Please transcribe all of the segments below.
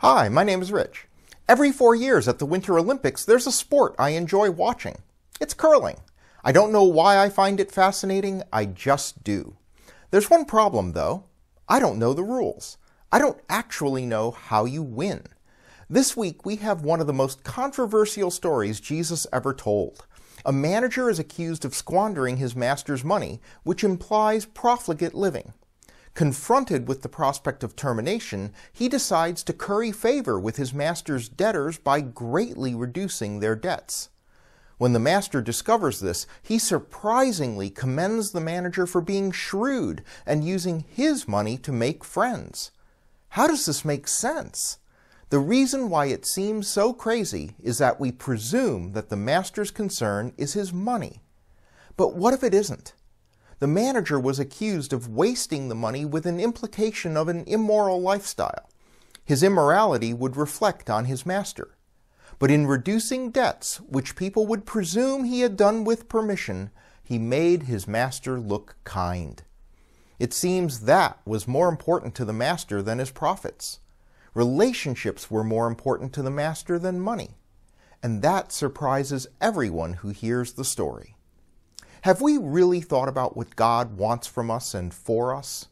Hi, my name is Rich. Every four years at the Winter Olympics, there's a sport I enjoy watching. It's curling. I don't know why I find it fascinating, I just do. There's one problem, though. I don't know the rules. I don't actually know how you win. This week, we have one of the most controversial stories Jesus ever told. A manager is accused of squandering his master's money, which implies profligate living. Confronted with the prospect of termination, he decides to curry favor with his master's debtors by greatly reducing their debts. When the master discovers this, he surprisingly commends the manager for being shrewd and using his money to make friends. How does this make sense? The reason why it seems so crazy is that we presume that the master's concern is his money. But what if it isn't? The manager was accused of wasting the money with an implication of an immoral lifestyle. His immorality would reflect on his master. But in reducing debts, which people would presume he had done with permission, he made his master look kind. It seems that was more important to the master than his profits. Relationships were more important to the master than money. And that surprises everyone who hears the story. Have we really thought about what God wants from us and for us?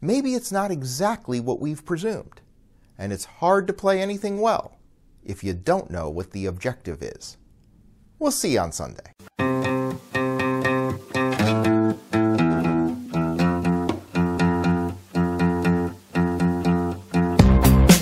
Maybe it's not exactly what we've presumed, and it's hard to play anything well if you don't know what the objective is. We'll see you on Sunday.